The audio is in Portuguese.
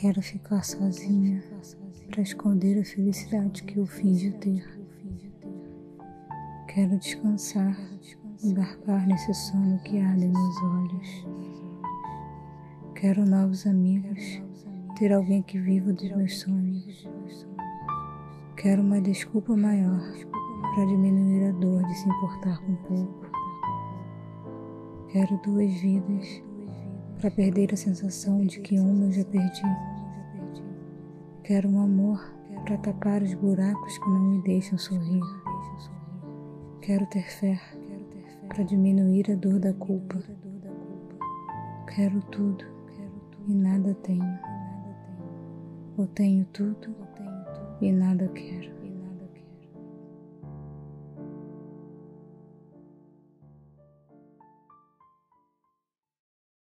Quero ficar sozinha para esconder a felicidade que eu finjo ter. Quero descansar, embarcar nesse sono que arde nos olhos. Quero novos amigos, ter alguém que viva dos meus sonhos. Quero uma desculpa maior para diminuir a dor de se importar com pouco. Quero duas vidas para perder a sensação de que uma eu já perdi. Quero um amor para tapar os buracos que não me deixam sorrir. Quero ter fé para diminuir a dor da culpa. Quero tudo e nada tenho. Ou tenho tudo e nada quero.